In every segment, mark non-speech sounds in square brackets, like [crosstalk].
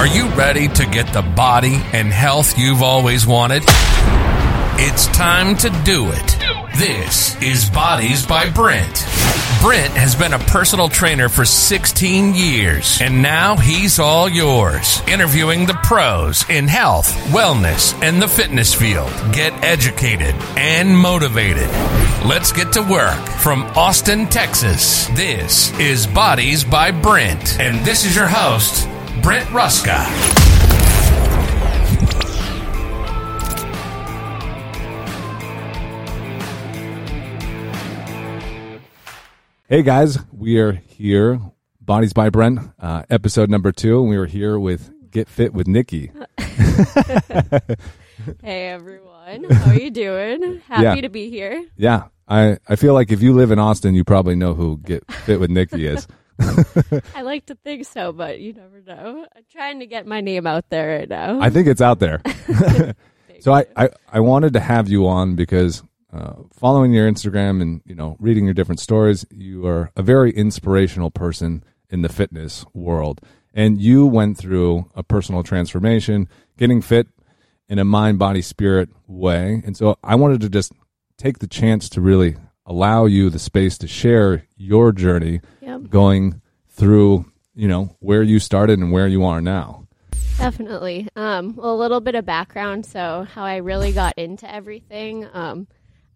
Are you ready to get the body and health you've always wanted? It's time to do it. This is Bodies by Brent. Brent has been a personal trainer for 16 years, and now he's all yours, interviewing the pros in health, wellness, and the fitness field. Get educated and motivated. Let's get to work. From Austin, Texas, this is Bodies by Brent, and this is your host, Brent Ruska. Hey guys, we are here, Bodies by Brent, uh, episode number two, and we are here with Get Fit with Nikki. [laughs] Hey everyone, how are you doing? [laughs] Happy Yeah. to be here. Yeah, I, I feel like if you live in Austin, you probably know who Get Fit with Nikki is. [laughs] [laughs] I like to think so, but you never know. I'm trying to get my name out there right now. I think it's out there. [laughs] [laughs] so I, I, I wanted to have you on because uh, following your Instagram and you know reading your different stories, you are a very inspirational person in the fitness world, and you went through a personal transformation, getting fit in a mind, body, spirit way, and so I wanted to just take the chance to really allow you the space to share your journey Yep, going through you know where you started and where you are now. definitely. Um, well, a little bit of background. So, how I really got into everything. Um,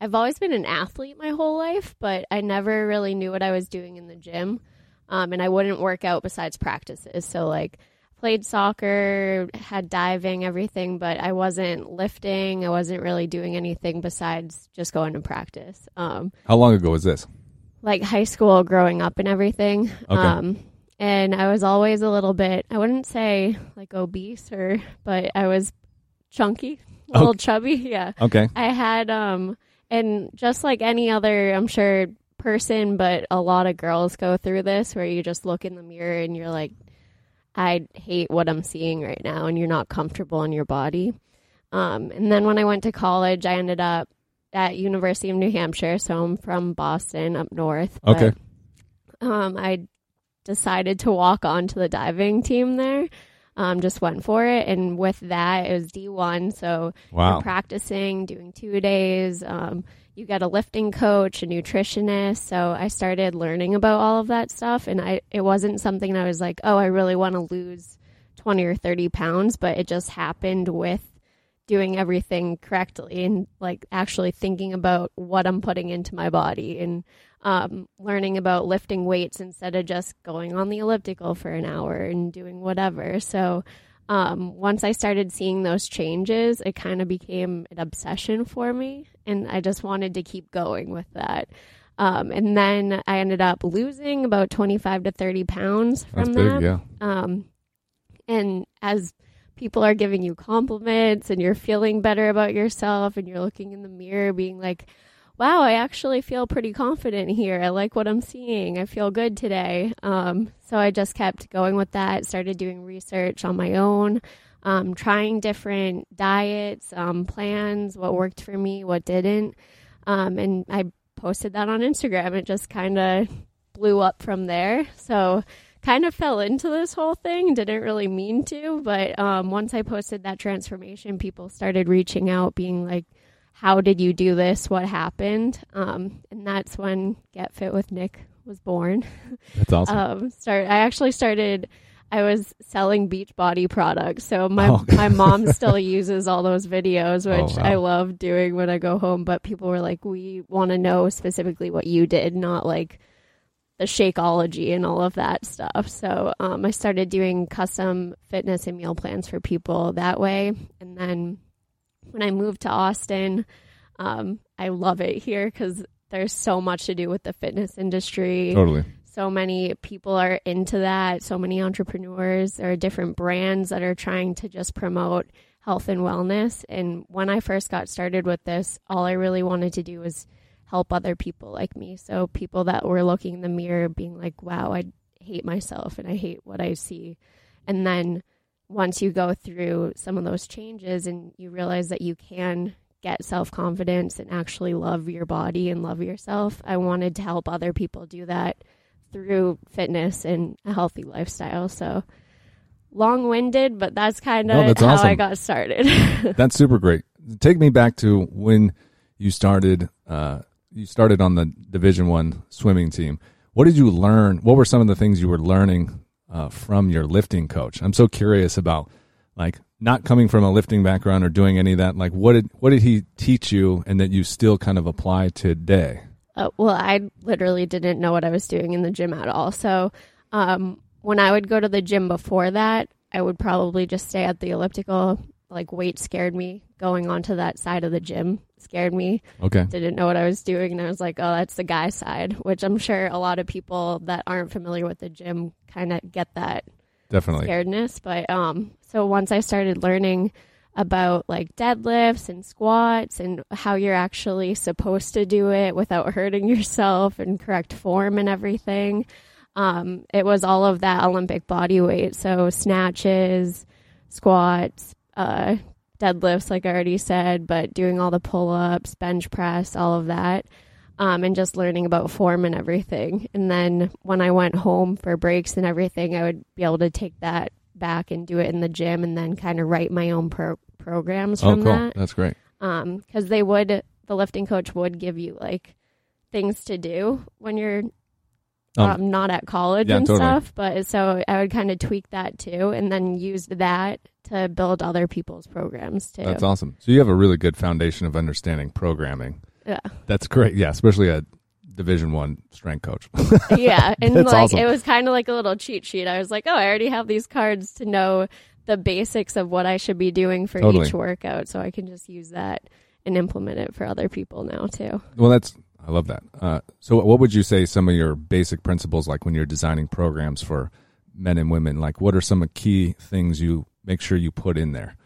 I've always been an athlete my whole life, but I never really knew what I was doing in the gym. Um, and I wouldn't work out besides practices. So, like, played soccer, had diving, everything, but I wasn't lifting. I wasn't really doing anything besides just going to practice. Um, How long ago was this? like high school growing up and everything. Um and I was always a little bit I wouldn't say like obese or but I was chunky, a little chubby, [laughs] yeah. Okay. I had um and just like any other I'm sure person but a lot of girls go through this where you just look in the mirror and you're like I hate what I'm seeing right now and you're not comfortable in your body. Um and then when I went to college I ended up at University of New Hampshire, so I'm from Boston up north. but, Okay. um, I decided to walk on to the diving team there. Um, just went for it, and with that, it was D1. So Wow. practicing, doing two days. Um, you get a lifting coach, a nutritionist. So I started learning about all of that stuff, and I it wasn't something I was like, oh, I really want to lose twenty or thirty pounds, but it just happened with doing everything correctly and like actually thinking about what I'm putting into my body and um, learning about lifting weights instead of just going on the elliptical for an hour and doing whatever. So um, once I started seeing those changes, it kind of became an obsession for me, and I just wanted to keep going with that. Um, and then I ended up losing about 25 to 30 pounds That's from big, that. yeah. Um, and as people are giving you compliments and you're feeling better about yourself and you're looking in the mirror being like, wow, I actually feel pretty confident here. I like what I'm seeing. I feel good today. Um, so I just kept going with that, started doing research on my own, um, trying different diets, um, plans, what worked for me, what didn't. Um, and I posted that on Instagram. It just kind of blew up from there. So kind of fell into this whole thing. Didn't really mean to, but um, once I posted that transformation, people started reaching out, being like, "How did you do this? What happened?" Um, and that's when Get Fit with Nick was born. That's awesome. [laughs] Um, start. I actually started. I was selling Beachbody products, so my Oh. my mom [laughs] still uses all those videos, Oh, which wow. I love doing when I go home. But people were like, "We want to know specifically what you did, not like." the Shakeology and all of that stuff. So um, I started doing custom fitness and meal plans for people that way. And then when I moved to Austin, um, I love it here because there's so much to do with the fitness industry. totally. So many people are into that. So many entrepreneurs. There are different brands that are trying to just promote health and wellness. And when I first got started with this, all I really wanted to do was help other people like me. So people that were looking in the mirror being like, wow, I hate myself and I hate what I see. And then once you go through some of those changes and you realize that you can get self confidence and actually love your body and love yourself, I wanted to help other people do that through fitness and a healthy lifestyle. So long winded, but that's kind of No, how I got started. [laughs] [laughs] That's super great. Take me back to when you started. Uh, you started on the Division One swimming team. What did you learn? What were some of the things you were learning uh, from your lifting coach? I'm so curious about like not coming from a lifting background or doing any of that. Like, what did what did he teach you, and that you still kind of apply today? Uh, well, I literally didn't know what I was doing in the gym at all. So, um, when I would go to the gym before that, I would probably just stay at the elliptical. Like, weight scared me. Going onto that side of the gym scared me. Okay, Didn't know what I was doing. And I was like, oh, that's the guy side, which I'm sure a lot of people that aren't familiar with the gym kind of get that definitely. scaredness. But um, so once I started learning about like deadlifts and squats and how you're actually supposed to do it without hurting [laughs] yourself and correct form and everything, um, it was all of that Olympic body weight. So snatches, squats, uh, deadlifts, like I already said, but doing all the pull ups, bench press, all of that um, and just learning about form and everything. And then when I went home for breaks and everything, I would be able to take that back and do it in the gym, and then kind of write my own pro- programs Oh, from cool. that. That's great. Um, because they would, the lifting coach would give you like things to do when you're Um, um, not at college yeah, and totally. stuff. But so I would kind of tweak that too, and then use that to build other people's programs too. That's awesome. So you have a really good foundation of understanding programming. Yeah. That's great. Yeah, especially a Division One strength coach. [laughs] yeah and like awesome. it was kind of like a little cheat sheet i was like oh i already have these cards to know the basics of what i should be doing for Totally. each workout so i can just use that and implement it for other people now too Well, that's I love that. Uh, so, what would you say some of your basic principles, like when you're designing programs for men and women? Like, what are some of the key things you make sure you put in there?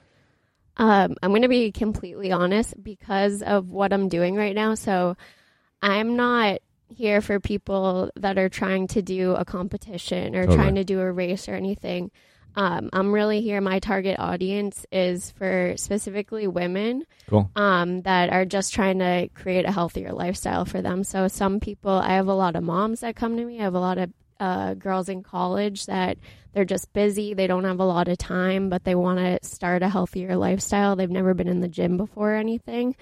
um, i'm going to be completely honest because of what i'm doing right now so i'm not here for people that are trying to do a competition or Totally. trying to do a race or anything um, i'm really here my target audience is for specifically women Cool. um, that are just trying to create a healthier lifestyle for them. So some people, I have a lot of moms that come to me. I have a lot of uh, girls in college that they're just busy. They don't have a lot of time, but they want to start a healthier lifestyle. They've never been in the gym before or anything.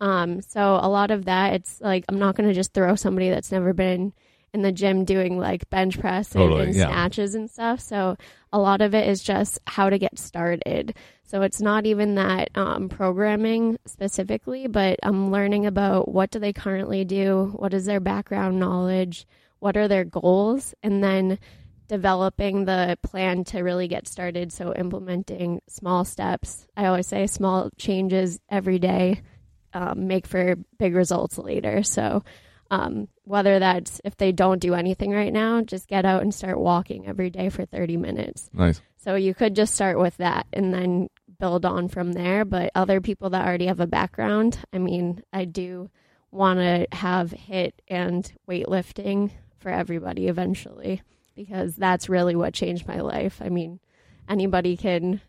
Um, so a lot of that, it's like I'm not going to just throw somebody that's never been in the gym doing like bench press and, Totally, and yeah. snatches and stuff. So a lot of it is just how to get started. So it's not even that um, programming specifically, but I'm learning about what do they currently do, what is their background knowledge, what are their goals, and then developing the plan to really get started. So implementing small steps. I always say small changes every day um, make for big results later. So um, whether that's if they don't do anything right now, just get out and start walking every day for 30 minutes. Nice. So you could just start with that and then build on from there. But other people that already have a background, I mean, I do want to have HIIT and weightlifting for everybody eventually because that's really what changed my life. I mean, anybody can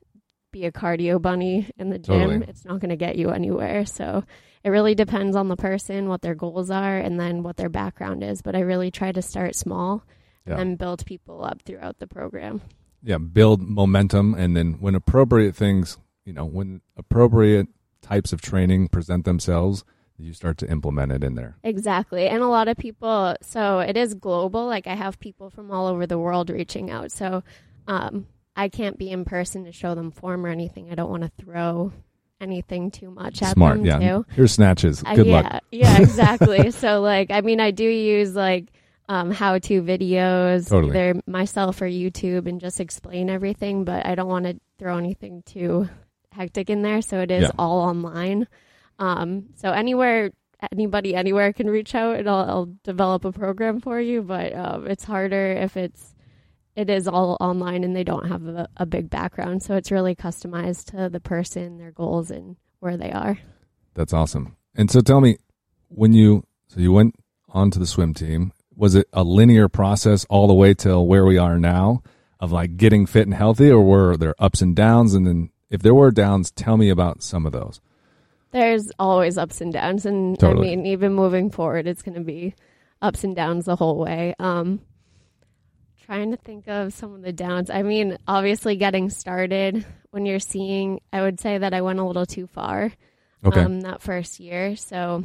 be a cardio bunny in the gym, Totally. it's not going to get you anywhere. So it really depends on the person, what their goals are, and then what their background is. But I really try to start small Yeah. and build people up throughout the program. Yeah, build momentum, and then when appropriate things, you know, when appropriate types of training present themselves, you start to implement it in there. Exactly. And a lot of people, so it is global. Like I have people from all over the world reaching out. So um, I can't be in person to show them form or anything. I don't want to throw anything too much at Smart. them Yeah. too. Here's snatches. Uh, Good yeah, luck. yeah, [laughs] exactly. so like, I mean, I do use like um, how-to videos, Totally. either myself or YouTube, and just explain everything. But I don't want to throw anything too hectic in there, so it is Yeah. all online. Um, so anywhere, anybody, anywhere can reach out, and I'll, I'll develop a program for you. But um, it's harder if it's it is all online and they don't have a, a big background. So it's really customized to the person, their goals, and where they are. That's awesome. And so tell me, when you so you went onto the swim team, was it a linear process all the way till where we are now of like getting fit and healthy, or were there ups and downs? And then if there were downs, tell me about some of those. There's always ups and downs, and Totally. I mean, even moving forward, it's going to be ups and downs the whole way. Um, trying to think of some of the downs. I mean, obviously, getting started when you're seeing, I would say that I went a little too far Okay. um, that first year. So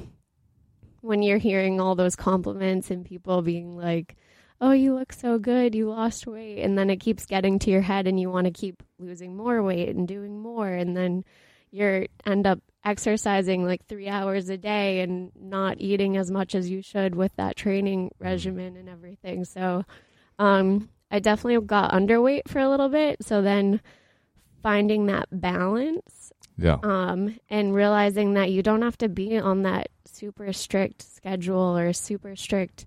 when you're hearing all those compliments and people being like, oh, you look so good, you lost weight, and then it keeps getting to your head and you want to keep losing more weight and doing more, and then you're end up exercising like three hours a day and not eating as much as you should with that training regimen and everything. So um, I definitely got underweight for a little bit. So then finding that balance yeah. um, and realizing that you don't have to be on that super strict schedule or super strict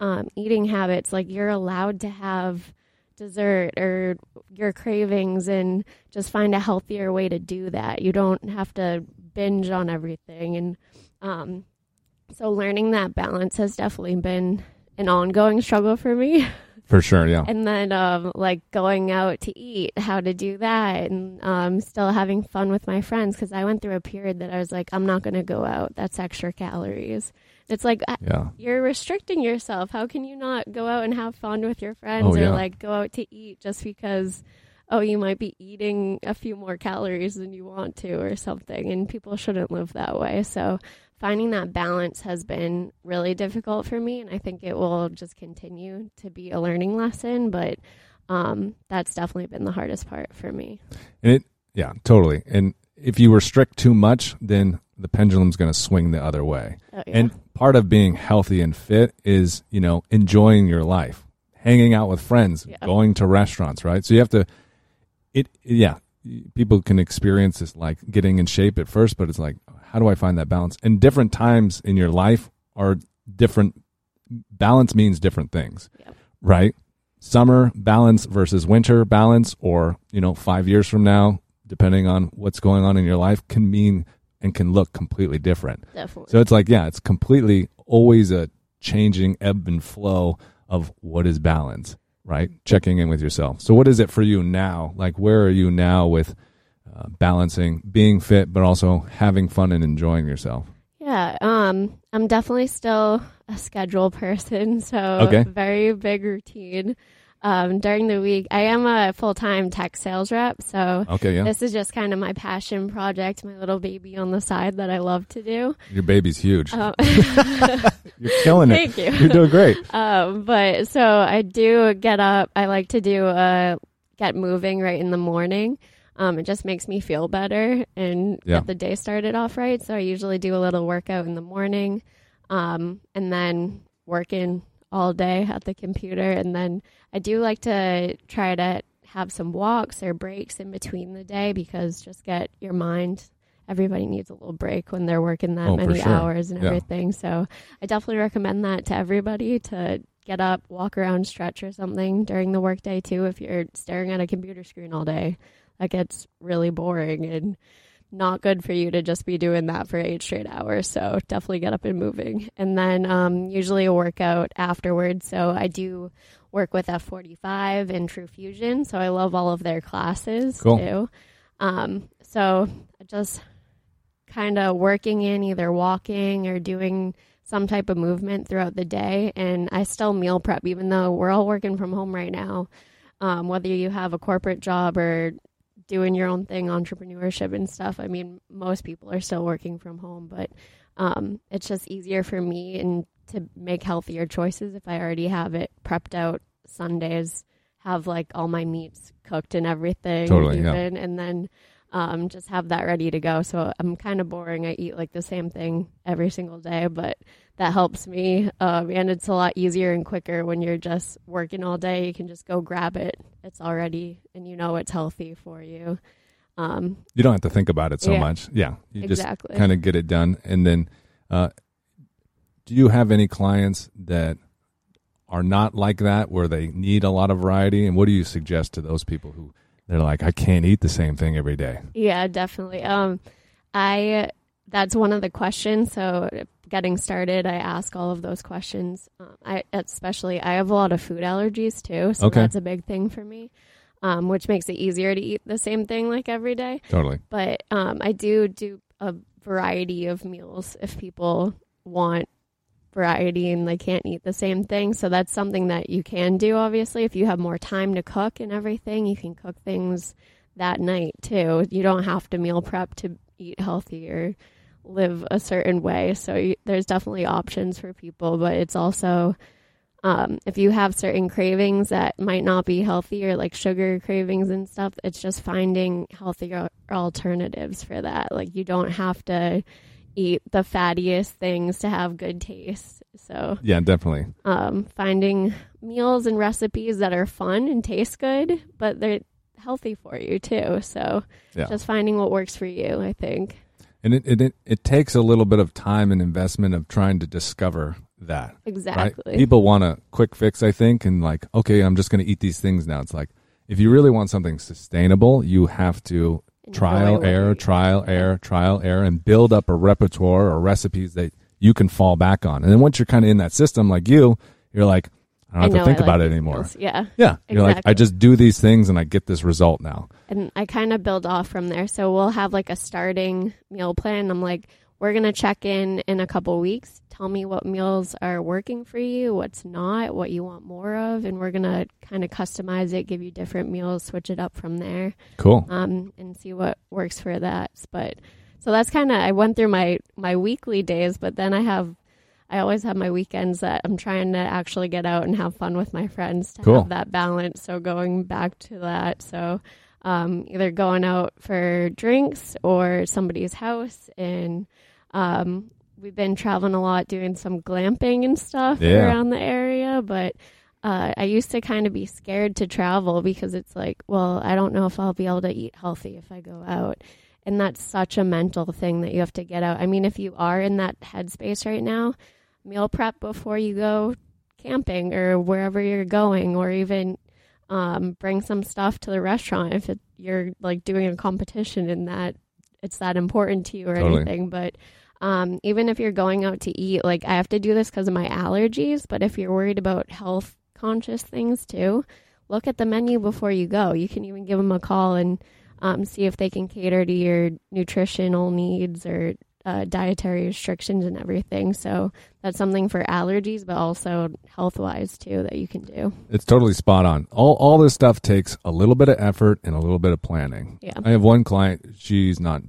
um, eating habits. Like you're allowed to have dessert or your cravings and just find a healthier way to do that. You don't have to binge on everything. And um, so learning that balance has definitely been an ongoing struggle for me. [laughs] For sure. Yeah. and then um, like going out to eat, how to do that, and um, still having fun with my friends because I went through a period that I was like, I'm not going to go out. That's extra calories. It's like uh, Yeah. you're restricting yourself. How can you not go out and have fun with your friends Oh, or yeah. like go out to eat just because? Oh, you might be eating a few more calories than you want to, or something. And people shouldn't live that way. So, finding that balance has been really difficult for me and i think it will just continue to be a learning lesson but um, that's definitely been the hardest part for me And it, yeah, totally. And if you restrict too much, then the pendulum's going to swing the other way. Oh, yeah. And part of being healthy and fit is, you know, enjoying your life, hanging out with friends, Yeah. going to restaurants, right? So you have to, it, yeah, people can experience this like getting in shape at first, but it's like, how do I find that balance? And different times in your life are different. Balance means different things, Yep. right? Summer balance versus winter balance, or, you know, five years from now, depending on what's going on in your life, can mean and can look completely different. definitely So it's like, yeah, it's completely always a changing ebb and flow of what is balance, right? Checking in with yourself. So what is it for you now? Like, where are you now with uh, balancing being fit, but also having fun and enjoying yourself? yeah um, i'm definitely still a schedule person [laughs] so Okay. very big routine um, during the week i am a full-time tech sales rep so Okay, yeah. this is just kind of my passion project my little baby on the side that i love to do Your baby's huge. um, [laughs] [laughs] You're killing it. thank you You're doing great. Um, but so I do get up. I like to do uh get moving right in the morning. Um, it just makes me feel better and Yeah. get the day started off right. So I usually do a little workout in the morning, um, and then working all day at the computer. And then I do like to try to have some walks or breaks in between the day because just get your mind. Everybody needs a little break when they're working that Oh, many sure. hours and Yeah. everything. So I definitely recommend that to everybody to get up, walk around, stretch or something during the workday too. If you're staring at a computer screen all day, that gets really boring and not good for you to just be doing that for eight straight hours. So definitely get up and moving. And then um, usually a workout afterwards. So I do work with F45 and TruFusion. So I love all of their classes Cool. too. Um, so just kind of working in either walking or doing some type of movement throughout the day. And I still meal prep, even though we're all working from home right now. Um, whether you have a corporate job or doing your own thing, entrepreneurship and stuff. I mean, most people are still working from home, but um, it's just easier for me and to make healthier choices if I already have it prepped out Sundays, have like all my meats cooked and everything, Totally, yeah. and then um, just have that ready to go. So I'm kind of boring. I eat like the same thing every single day, but that helps me. Um, and it's a lot easier and quicker when you're just working all day. You can just go grab it. It's already, and you know it's healthy for you. Um, You don't have to think about it so Yeah. much. Yeah. You just exactly. kind of get it done. And then, uh, do you have any clients that are not like that, where they need a lot of variety? And what do you suggest to those people who they're like, I can't eat the same thing every day? Yeah, definitely. Um, I that's one of the questions. So getting started, I ask all of those questions. Um, I especially I have a lot of food allergies too, so Okay. that's a big thing for me, um, which makes it easier to eat the same thing like every day. Totally. But um, I do do a variety of meals if people want variety and they can't eat the same thing. So that's something that you can do, obviously. If you have more time to cook and everything, you can cook things that night too. You don't have to meal prep to eat healthy or live a certain way. So you, there's definitely options for people, but it's also um, if you have certain cravings that might not be healthy or like sugar cravings and stuff, it's just finding healthier alternatives for that. Like you don't have to eat the fattiest things to have good taste. So Yeah, definitely. um, finding meals and recipes that are fun and taste good, but they're healthy for you too. So Yeah. just finding what works for you, I think. And it, it it takes a little bit of time and investment of trying to discover that. Right? Exactly. People want a quick fix, I think, and like, okay, I'm just going to eat these things now. It's like if you really want something sustainable, you have to Enjoy trial, error, trial, error, trial, error, and build up a repertoire or recipes that you can fall back on. And then once you're kind of in that system, like you, you're like, I don't have I to think I about like it anymore. Yeah. Yeah, you're like, I just do these things and I get this result now. and I kind of build off from there. So we'll have like a starting meal plan. I'm like, we're gonna check in in a couple weeks. Tell me what meals are working for you, what's not, what you want more of, and we're gonna kind of customize it, give you different meals, switch it up from there, Cool. um, and see what works for that. But so that's kind of I went through my my weekly days, but then I have. I always have my weekends that I'm trying to actually get out and have fun with my friends to Cool. have that balance. So going back to that, so um, either going out for drinks or somebody's house. And um, we've been traveling a lot, doing some glamping and stuff Yeah. around the area. But uh, I used to kind of be scared to travel because it's like, well, I don't know if I'll be able to eat healthy if I go out. And that's such a mental thing that you have to get out. I mean, if you are in that headspace right now, meal prep before you go camping or wherever you're going, or even um, bring some stuff to the restaurant if it, you're like doing a competition and that it's that important to you or Totally. anything. But um, even if you're going out to eat, like I have to do this because of my allergies. But if you're worried about health conscious things too, look at the menu before you go. You can even give them a call and um, see if they can cater to your nutritional needs or uh, dietary restrictions and everything. So that's something for allergies, but also health wise too that you can do. It's totally spot on. All all this stuff takes a little bit of effort and a little bit of planning. Yeah. I have one client, she's not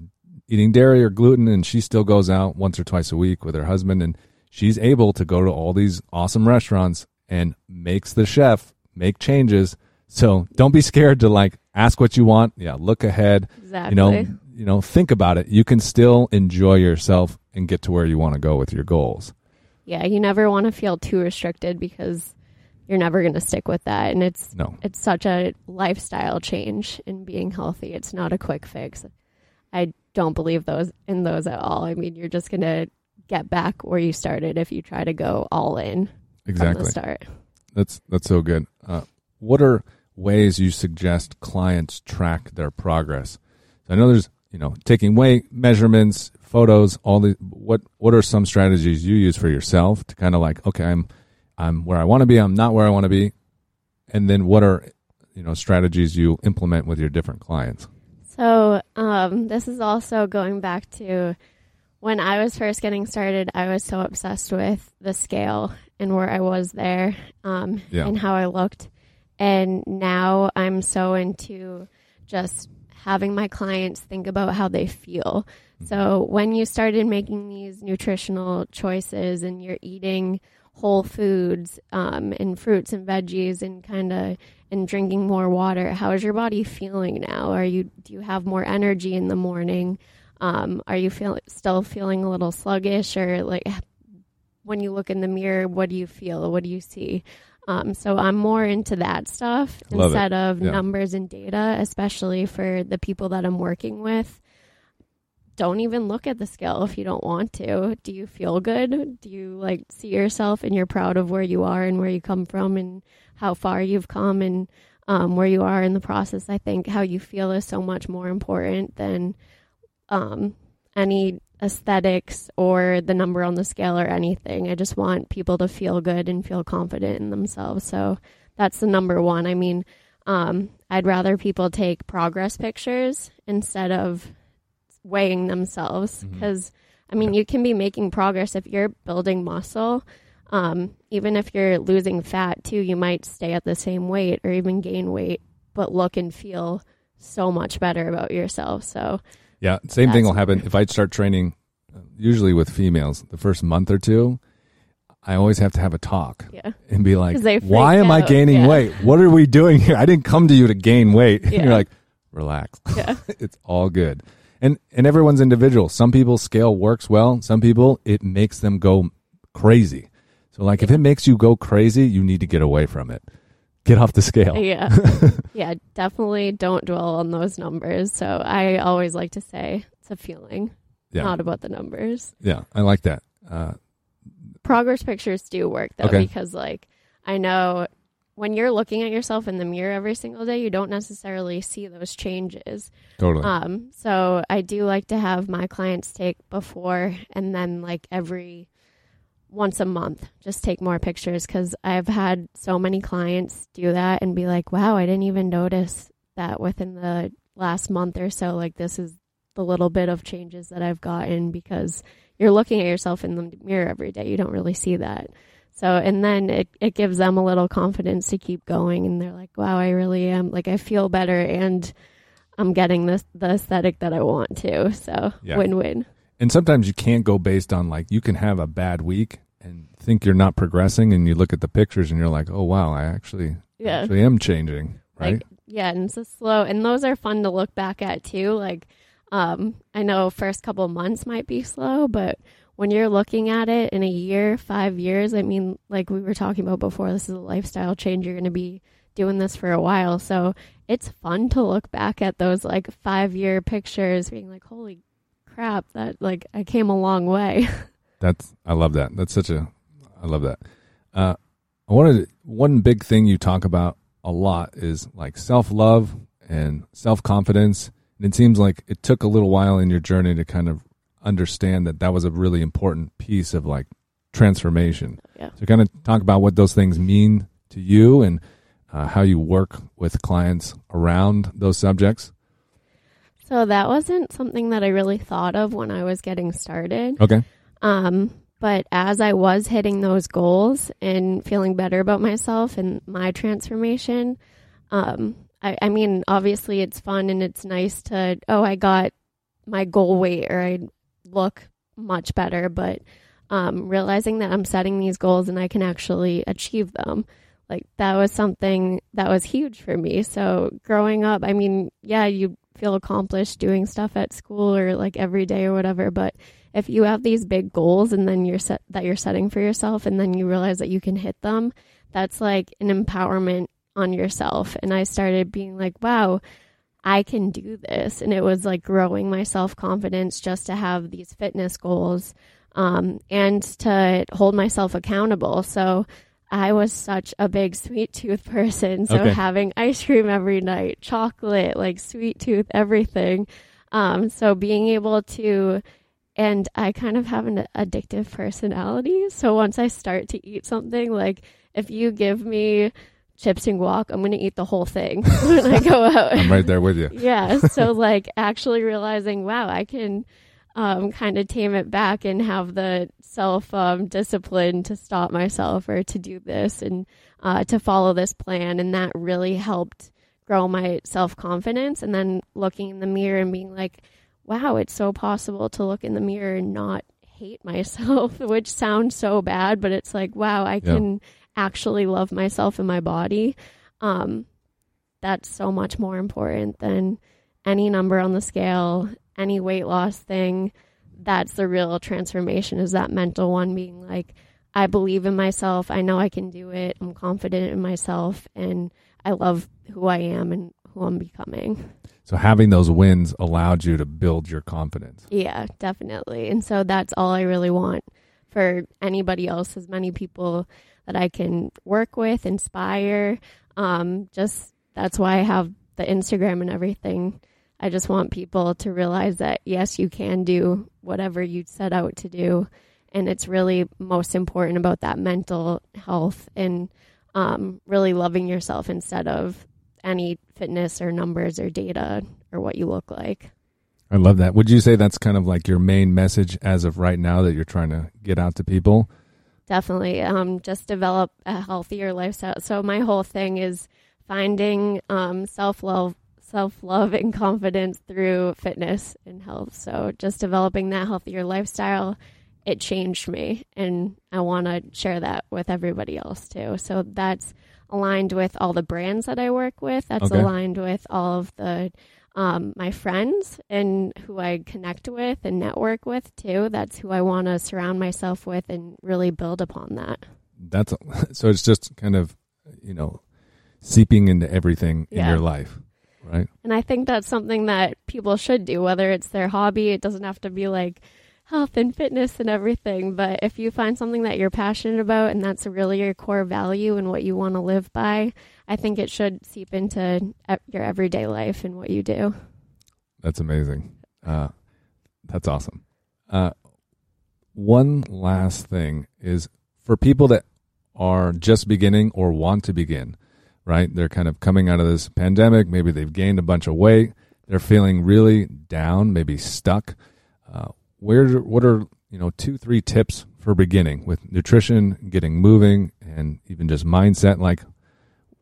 eating dairy or gluten and she still goes out once or twice a week with her husband and she's able to go to all these awesome restaurants and makes the chef make changes. So don't be scared to like ask what you want. Yeah, look ahead. Exactly. You know, you know, think about it. You can still enjoy yourself and get to where you want to go with your goals. yeah, you never want to feel too restricted because you're never going to stick with that. And it's No. it's such a lifestyle change in being healthy. It's not a quick fix. I don't believe those in those at all. I mean, you're just going to get back where you started if you try to go all in Exactly. the start. That's that's so good. Uh, what are ways you suggest clients track their progress? I know there's you know taking weight measurements, photos, all the what what are some strategies you use for yourself to kind of like okay I'm I'm where I want to be, I'm not where I want to be, and then what are you know strategies you implement with your different clients? So, um, this is also going back to when I was first getting started. I was so obsessed with the scale and where I was there, um, Yeah. and how I looked. And now I'm so into just having my clients think about how they feel. So, when you started making these nutritional choices and you're eating whole foods um, and fruits and veggies and kind of and drinking more water how is your body feeling now? Are you do you have more energy in the morning? Um, are you feel, still feeling a little sluggish or like when you look in the mirror what do you feel? What do you see um, so i'm more into that stuff Love it. instead of Yeah. numbers and data especially for the people that i'm working with don't even look at the scale if you don't want to. Do you feel good? Do you like see yourself and you're proud of where you are and where you come from and how far you've come and um, where you are in the process? I think how you feel is so much more important than um, any aesthetics or the number on the scale or anything. I just want people to feel good and feel confident in themselves. So that's the number one. I mean, um, I'd rather people take progress pictures instead of weighing themselves because I mean, you can be making progress if you're building muscle. Um, even if you're losing fat too, you might stay at the same weight or even gain weight, but look and feel so much better about yourself. So, Yeah, same thing will happen if I start training. uh, Usually with females, the first month or two, I always have to have a talk yeah. and be like, "Why am I gaining yeah. weight? What are we doing here? I didn't come to you to gain weight." [laughs] And Yeah. you're like, "Relax, [laughs] Yeah. it's all good." And and everyone's individual. Some people scale works well. Some people it makes them go crazy. So like if it makes you go crazy, you need to get away from it. Get off the scale. Yeah. [laughs] yeah, definitely don't dwell on those numbers. So I always like to say it's a feeling, Yeah, not about the numbers. yeah, I like that. Uh, Progress pictures do work though, Okay. because like I know when you're looking at yourself in the mirror every single day, you don't necessarily see those changes. totally. Um, so I do like to have my clients take before and then like every once a month, just take more pictures because I've had so many clients do that and be like, wow, I didn't even notice that within the last month or so. Like, this is the little bit of changes that I've gotten because you're looking at yourself in the mirror every day. You don't really see that. So, and then it, it gives them a little confidence to keep going. And they're like, wow, I really am. Like, I feel better and I'm getting this, the aesthetic that I want to. So, Yeah. win win. And sometimes you can't go based on like you can have a bad week think you're not progressing, and you look at the pictures and you're like, oh wow, I actually Yeah. actually am changing, right? Like, yeah, and it's a slow, and those are fun to look back at too. Like, um, I know first couple months might be slow, but when you're looking at it in a year, five years, I mean, like we were talking about before, this is a lifestyle change. You're going to be doing this for a while, so it's fun to look back at those like five year pictures, being like, holy crap, that like I came a long way. [laughs] That's I love that. That's such a I love that. Uh, I wanted one big thing you talk about a lot is like self love and self confidence. And it seems like it took a little while in your journey to kind of understand that that was a really important piece of like transformation. Yeah. So kind of talk about what those things mean to you and uh, how you work with clients around those subjects. so that wasn't something that I really thought of when I was getting started. Okay. Um, but as I was hitting those goals and feeling better about myself and my transformation, um, I, I mean, obviously it's fun and it's nice to, oh, I got my goal weight or I look much better, but um, realizing that I'm setting these goals and I can actually achieve them. Like that was something that was huge for me. So growing up, I mean, yeah, you feel accomplished doing stuff at school or like every day or whatever, but if you have these big goals and then you're set that you're setting for yourself and then you realize that you can hit them, that's like an empowerment on yourself. And I started being like, wow, I can do this. And it was like growing my self confidence just to have these fitness goals um, and to hold myself accountable. So I was such a big sweet tooth person. So Okay. having ice cream every night, chocolate, like sweet tooth, everything. Um, so being able to, and I kind of have an addictive personality. So once I start to eat something, like if you give me chips and guac, I'm going to eat the whole thing [laughs] when I go out. I'm right there with you. [laughs] yeah. So like actually realizing, wow, I can um, kind of tame it back and have the self um, discipline to stop myself or to do this and uh, to follow this plan. And that really helped grow my self confidence. And then looking in the mirror and being like, wow, it's so possible to look in the mirror and not hate [laughs] myself, which sounds so bad, but it's like, wow, I Yeah. can actually love myself and my body. Um, that's so much more important than any number on the scale, any weight loss thing. That's the real transformation is that mental one being like, I believe in myself. I know I can do it. I'm confident in myself and I love who I am and who I'm becoming. So having those wins allowed you to build your confidence. Yeah, definitely. And so that's all I really want for anybody else, as many people that I can work with, inspire. Um, just that's why I have the Instagram and everything. I just want people to realize that yes, you can do whatever you set out to do. And it's really most important about that mental health and um, really loving yourself instead of any fitness or numbers or data or what you look like. I love that. Would you say that's kind of like your main message as of right now that you're trying to get out to people? Definitely. Um, just develop a healthier lifestyle. So my whole thing is finding um, self love, self love, and confidence through fitness and health. So just developing that healthier lifestyle, it changed me, and I want to share that with everybody else too. So that's aligned with all the brands that I work with. That's Okay. aligned with all of the um, my friends and who I connect with and network with too. That's who I want to surround myself with and really build upon that. That's [laughs] so it's just kind of you know seeping into everything in your life, right? And I think that's something that people should do, whether it's their hobby. It doesn't have to be like health and fitness and everything. But if you find something that you're passionate about and that's really your core value and what you want to live by, I think it should seep into your everyday life and what you do. That's amazing. Uh, that's awesome. Uh, one last thing is for people that are just beginning or want to begin, right? They're kind of coming out of this pandemic. Maybe they've gained a bunch of weight. They're feeling really down, maybe stuck. Uh, where, what are you know two, three tips for beginning with nutrition, getting moving, and even just mindset? Like,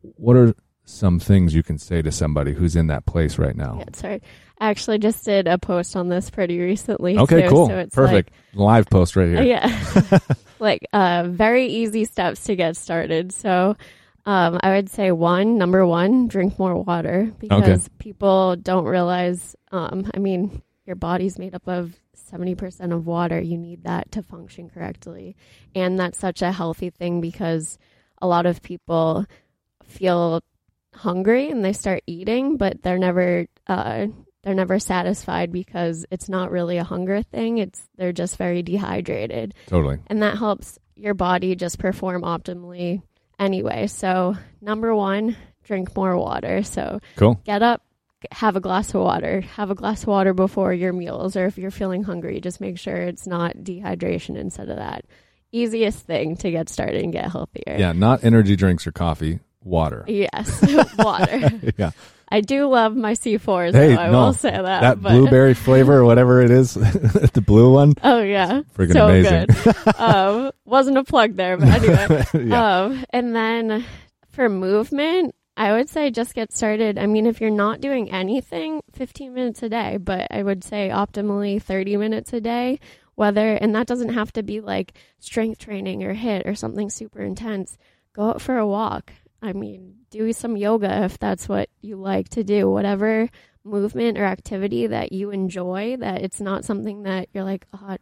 what are some things you can say to somebody who's in that place right now? Yeah, sorry. I actually just did a post on this pretty recently. Okay, cool. So it's Perfect. Live post right here. yeah, [laughs] like uh, very easy steps to get started. So um, I would say one, number one, drink more water because people don't realize. Um, I mean, your body's made up of 70% of water. You need that to function correctly. And that's such a healthy thing because a lot of people feel hungry and they start eating, but they're never uh, they're never satisfied because it's not really a hunger thing. It's they're just very dehydrated, Totally. and that helps your body just perform optimally anyway. So number one, drink more water. So Cool. get up, have a glass of water. Have a glass of water before your meals, or if you're feeling hungry, just make sure it's not dehydration instead of that. Easiest thing to get started and get healthier. Yeah, not energy drinks or coffee, water. Yes, [laughs] water. yeah. I do love my C4s. Hey, though, I no, will say that. That but- blueberry [laughs] flavor or whatever it is, [laughs] the blue one. Oh yeah, Friggin' so amazing. good. um, wasn't a plug there, but anyway. yeah. Um, and then for movement, I would say just get started. I mean, if you're not doing anything, 15 minutes a day, but I would say optimally 30 minutes a day. Whether, and that doesn't have to be like strength training or HIIT or something super intense. Go out for a walk. I mean, do some yoga if that's what you like to do. Whatever movement or activity that you enjoy, that it's not something that you're like, oh,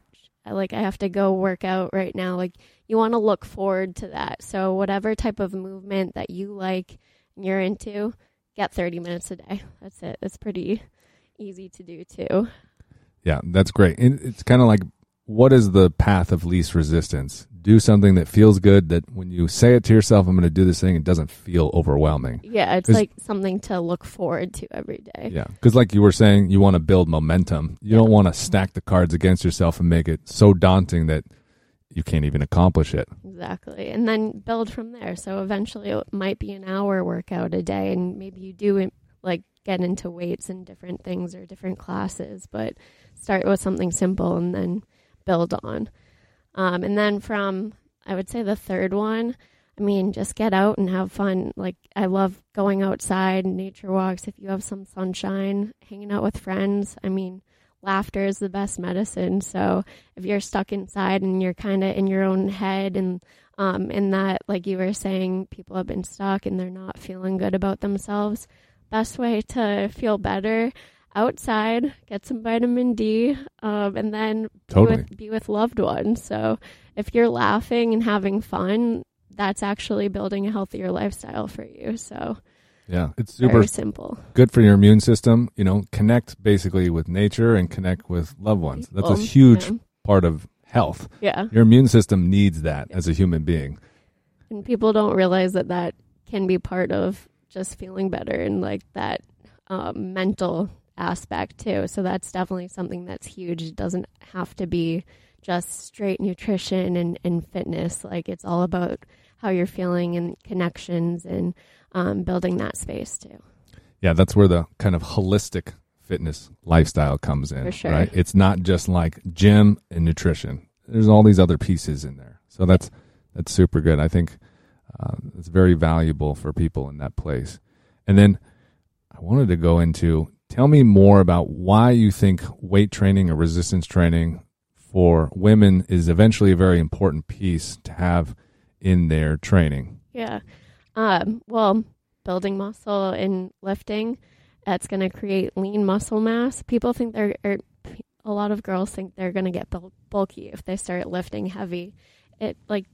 like I have to go work out right now. Like you want to look forward to that. So whatever type of movement that you like you're into, get 30 minutes a day. That's it. It's pretty easy to do too. Yeah, that's great. And it's kind of like what is the path of least resistance? Do something that feels good that when you say it to yourself, I'm going to do this thing, it doesn't feel overwhelming. Yeah, it's like something to look forward to every day. Yeah. Because, like you were saying, you want to build momentum. You don't want to stack the cards against yourself and make it so daunting that you can't even accomplish it. Exactly. And then build from there. So eventually it might be an hour workout a day and maybe you do like get into weights and different things or different classes, but start with something simple and then build on. Um, and then from, I would say the third one, I mean, just get out and have fun. Like, I love going outside, nature walks. If you have some sunshine, hanging out with friends. I mean, laughter is the best medicine. So if you're stuck inside and you're kind of in your own head and um, in that, like you were saying, people have been stuck and they're not feeling good about themselves. Best way to feel better outside, get some vitamin D, um, and then be with, be with loved ones. So if you're laughing and having fun, that's actually building a healthier lifestyle for you. So Yeah. It's super very simple. good for your immune system. You know, connect basically with nature and connect with loved ones. That's a huge yeah. part of health. Yeah. Your immune system needs that as a human being. And people don't realize that that can be part of just feeling better and like that um, mental aspect too. So that's definitely something that's huge. It doesn't have to be just straight nutrition and, and fitness. Like it's all about how you're feeling and connections and um, building that space too. Yeah, that's where the kind of holistic fitness lifestyle comes in. For sure. Right? It's not just like gym and nutrition. There's all these other pieces in there. So that's that's super good. I think uh, it's very valuable for people in that place. And then I wanted to go into tell me more about why you think weight training or resistance training for women is eventually a very important piece to have in their training. Yeah. Um, well, building muscle and lifting, that's going to create lean muscle mass. People think they're, or a lot of girls think they're going to get bul- bulky if they start lifting heavy. It like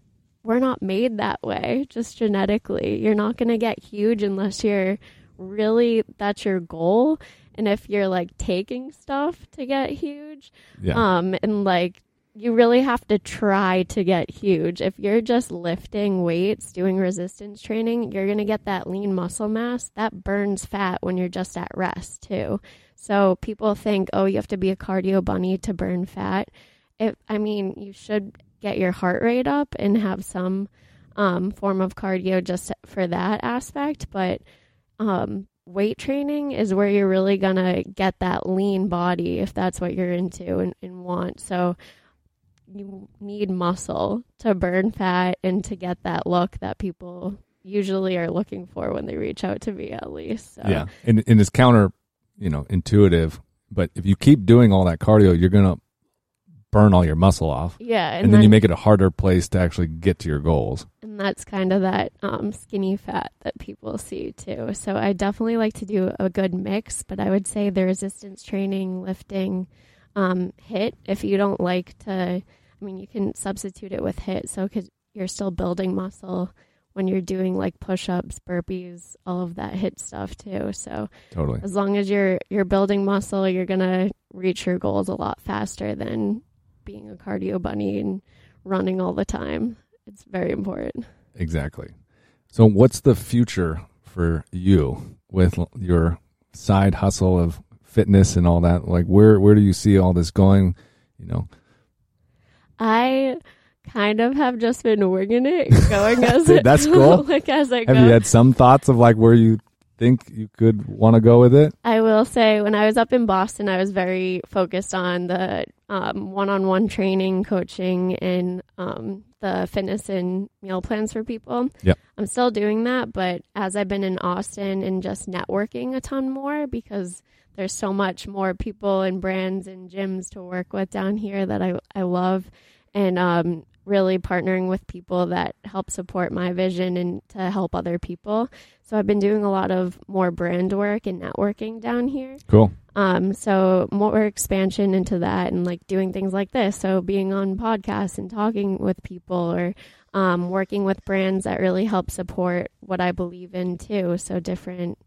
we're not made that way, just genetically. You're not going to get huge unless you're really that's your goal. And if you're like taking stuff to get huge, Yeah. um, and like you really have to try to get huge. If you're just lifting weights, doing resistance training, you're going to get that lean muscle mass that burns fat when you're just at rest, too. So people think, oh, you have to be a cardio bunny to burn fat. If I mean, you should get your heart rate up and have some um, form of cardio just for that aspect. But um, weight training is where you're really going to get that lean body if that's what you're into and, and want. So you need muscle to burn fat and to get that look that people usually are looking for when they reach out to me at least. So. Yeah. And, and it's counter, you know, intuitive. But if you keep doing all that cardio, you're going to burn all your muscle off. Yeah, And, then, you make it a harder place to actually get to your goals. and that's kind of that um, skinny fat that people see too. So I definitely like to do a good mix, but I would say the resistance training, lifting, um, HIIT. If you don't like to, I mean, you can substitute it with HIIT. So because you're still building muscle when you're doing like push-ups, burpees, all of that HIIT stuff too. So Totally. as long as you're you're building muscle, you're gonna reach your goals a lot faster than being a cardio bunny and running all the time. It's very important. Exactly. So, what's the future for you with your side hustle of fitness and all that? Like, where where do you see all this going? You know, I kind of have just been winging it, going [laughs] as it, That's [laughs] cool. like as I have go. you had some thoughts of like where you think you could want to go with it? I will say, when I was up in Boston, I was very focused on the um, one-on-one training, coaching, and um, the fitness and meal plans for people. Yep. I'm still doing that, but as I've been in Austin and just networking a ton more because there's so much more people and brands and gyms to work with down here that I I love, and um, really partnering with people that help support my vision and to help other people. So I've been doing a lot of more brand work and networking down here. Cool. Um, so more expansion into that and like doing things like this. So being on podcasts and talking with people or um, working with brands that really help support what I believe in too. So different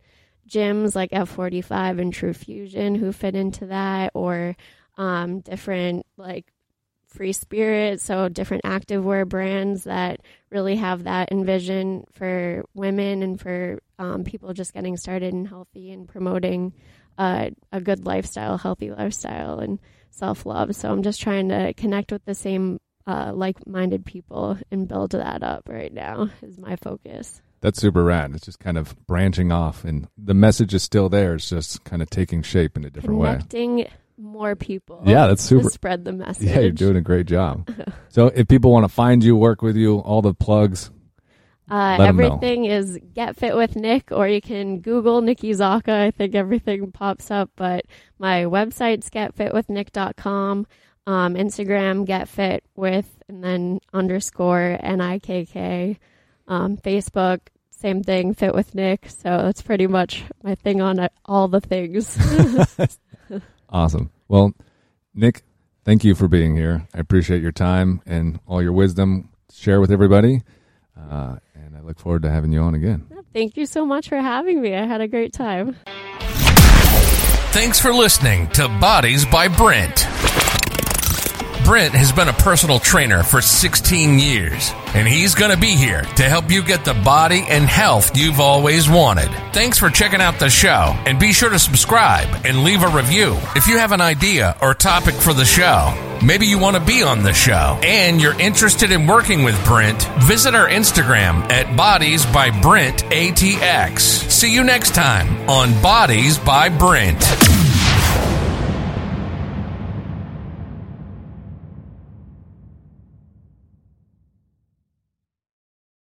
gyms like F45 and TruFusion who fit into that or um, different like free spirit so different activewear brands that really have that envision for women and for um, people just getting started and healthy and promoting uh, a good lifestyle, healthy lifestyle, and self love. So I'm just trying to connect with the same uh, like minded people and build that up right now, is my focus. That's super rad. It's just kind of branching off, and the message is still there. It's just kind of taking shape in a different way. Connecting more people. Yeah, that's super. To spread the message. Yeah, you're doing a great job. [laughs] so, if people want to find you, work with you, all the plugs. Uh, Let 'em know. everything is Get Fit with Nick, or you can Google Nikki Zaka. I think everything pops up. But my website's getfitwithnick.com. Um, Instagram, Get Fit with, and then underscore N I K K. Um, Facebook, same thing, Fit with Nick. So that's pretty much my thing on all the things. [laughs] Awesome. Well, Nick, thank you for being here. I appreciate your time and all your wisdom. Share with everybody. Uh, and I look forward to having you on again. Thank you so much for having me. I had a great time. Thanks for listening to Bodies by Brent. Brent has been a personal trainer for 16 years, and he's going to be here to help you get the body and health you've always wanted. Thanks for checking out the show, and be sure to subscribe and leave a review. If you have an idea or topic for the show, maybe you want to be on the show, and you're interested in working with Brent, visit our Instagram at Bodies by Brent ATX. See you next time on Bodies by Brent.